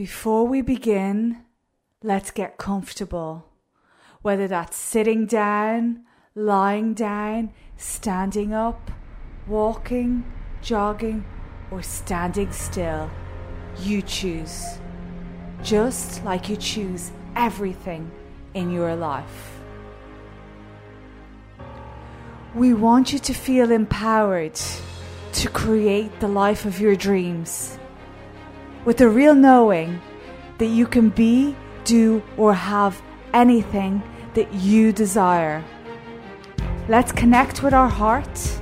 Before we begin, let's get comfortable. Whether that's sitting down, lying down, standing up, walking, jogging, or standing still, you choose. Just like you choose everything in your life. We want you to feel empowered to create the life of your dreams with a real knowing that you can be, do, or have anything that you desire. Let's connect with our heart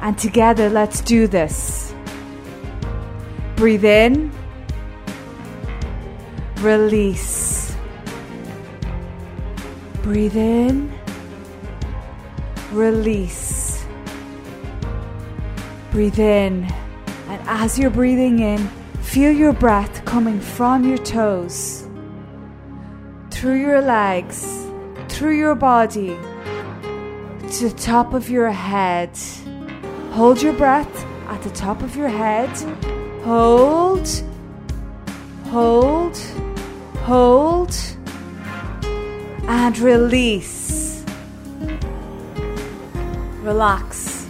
and together let's do this. Breathe in, release. Breathe in, release. Breathe in, and as you're breathing in, feel your breath coming from your toes, through your legs, through your body, to the top of your head. Hold your breath at the top of your head. Hold, hold, hold, and release. Relax.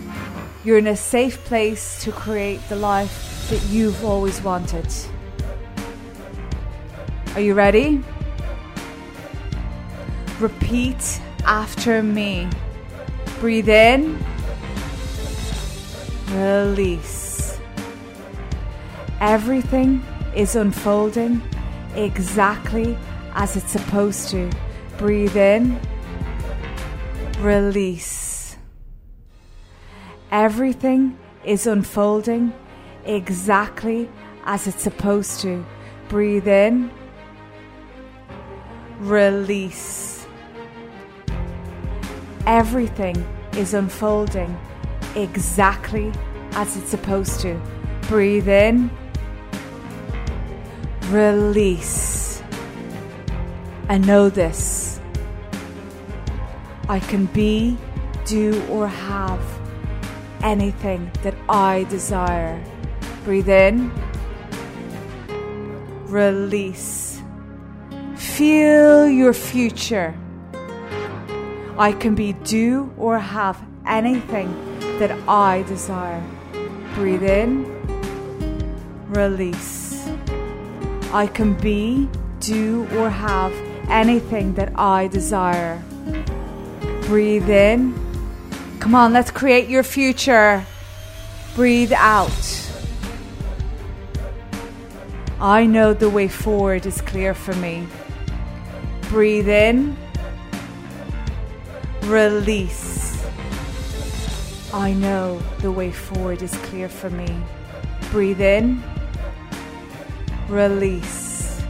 You're in a safe place to create the life that you've always wanted. Are you ready? Repeat after me. Breathe in, release. Everything is unfolding exactly as it's supposed to. Breathe in, release. Everything is unfolding exactly as it's supposed to. Breathe in, release. Everything is unfolding exactly as it's supposed to. Breathe in, release. And know this I can be, do, or have anything that I desire. Breathe in, release. Feel your future. I can be, do, or have anything that I desire. Breathe in, release. I can be, do, or have anything that I desire. Breathe in. Come on, let's create your future. Breathe out. I know the way forward is clear for me. Breathe in. Release. I know the way forward is clear for me. Breathe in. Release.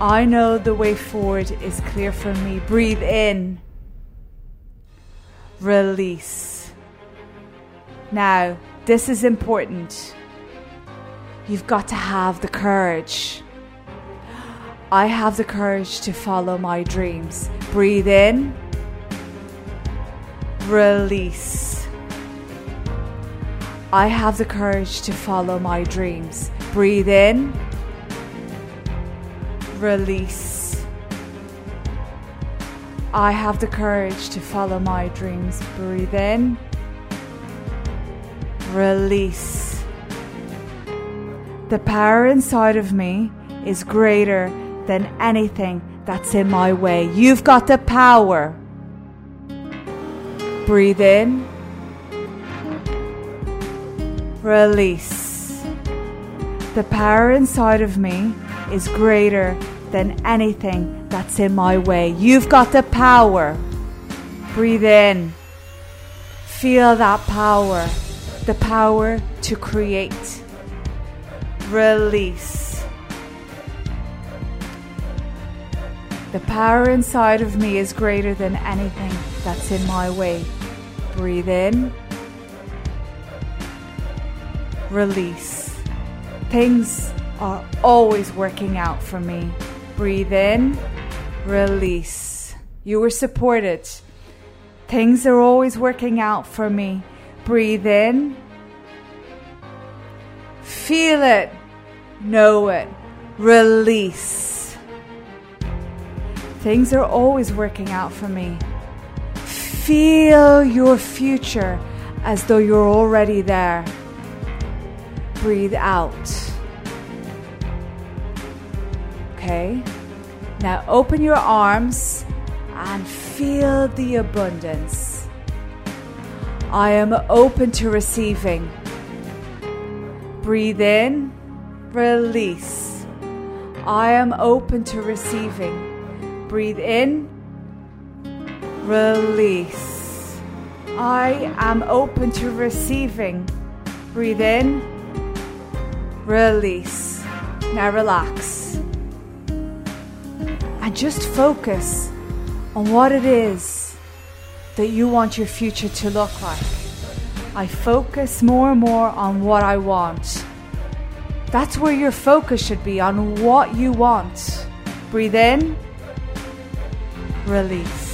I know the way forward is clear for me. Breathe in. Release. Now, this is important. You've got to have the courage. I have the courage to follow my dreams. Breathe in. Release. I have the courage to follow my dreams. Breathe in. Release. I have the courage to follow my dreams. Breathe in. Release. The power inside of me is greater than anything that's in my way. You've got the power. Breathe in. Release. The power inside of me is greater than anything that's in my way. You've got the power. Breathe in. Feel that power. The power to create. Release. The power inside of me is greater than anything that's in my way. Breathe in. Release. Things are always working out for me. Breathe in. Release. You were supported. Things are always working out for me. Breathe in. Feel it. Know it. Release. Things are always working out for me. Feel your future as though you're already there. Breathe out. Okay? Now open your arms and feel the abundance. I am open to receiving. Breathe in, release. I am open to receiving. Breathe in, release. I am open to receiving. Breathe in, release. Now relax. And just focus on what it is that you want your future to look like. I focus more and more on what I want. That's where your focus should be on what you want. Breathe in, release.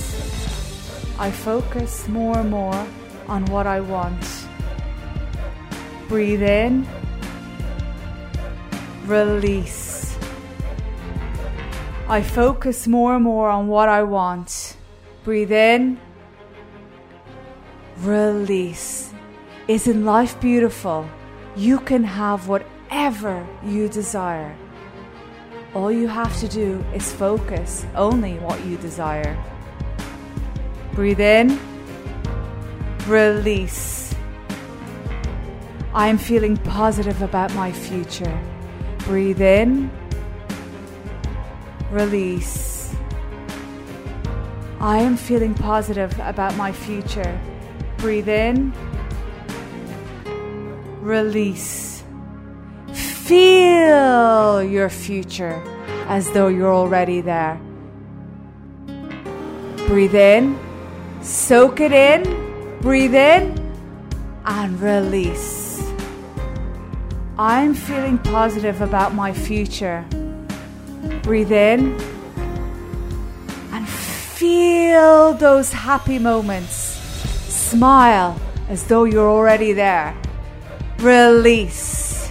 I focus more and more on what I want. Breathe in, release. I focus more and more on what I want. Breathe in, release. Isn't life beautiful? You can have whatever you desire. All you have to do is focus only what you desire. Breathe in, release. I am feeling positive about my future. Breathe in, release. I am feeling positive about my future. Breathe in, release. Feel your future as though you're already there. Breathe in, soak it in, breathe in, and release. I'm feeling positive about my future. Breathe in and feel those happy moments. Smile as though you're already there. Release.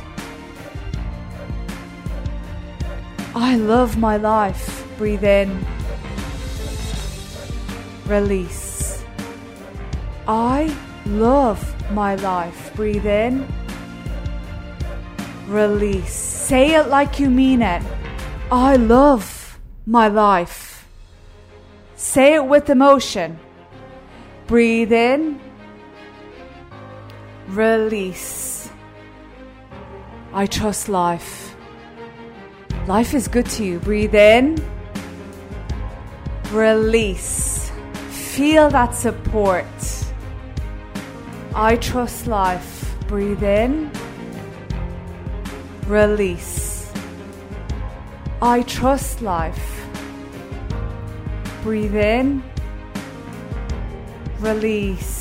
I love my life. Breathe in. Release. I love my life. Breathe in. Release. Say it like you mean it. I love my life. Say it with emotion. Breathe in. Release. I trust life. Life is good to you. Breathe in. Release. Feel that support. I trust life. Breathe in. Release. I trust life. Breathe in. Release.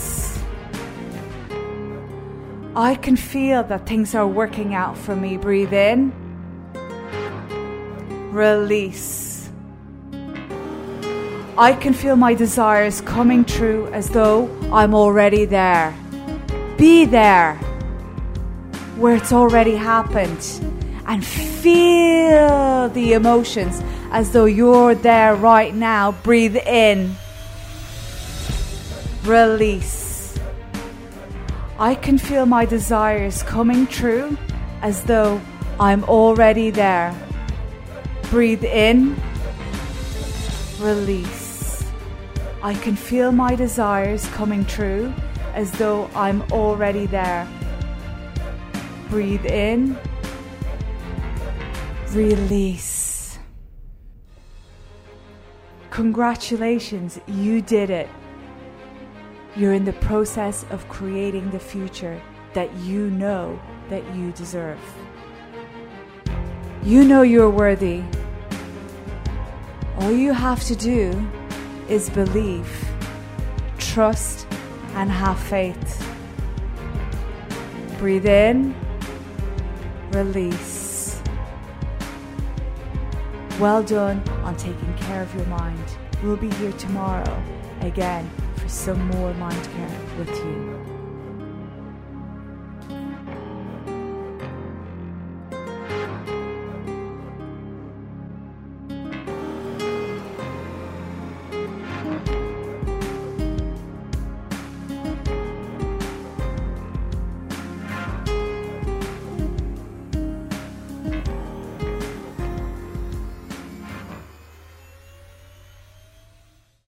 I can feel that things are working out for me. Breathe in. Release. I can feel my desires coming true as though I'm already there. Be there where it's already happened and feel the emotions as though you're there right now. Breathe in. Release. I can feel my desires coming true as though I'm already there. Breathe in. Release. I can feel my desires coming true as though I'm already there. Breathe in. Release. Congratulations, you did it. You're in the process of creating the future that you know that you deserve. You know you're worthy. All you have to do is believe, trust, and have faith. Breathe in, release. Well done on taking care of your mind. We'll be here tomorrow again some more mind care with you.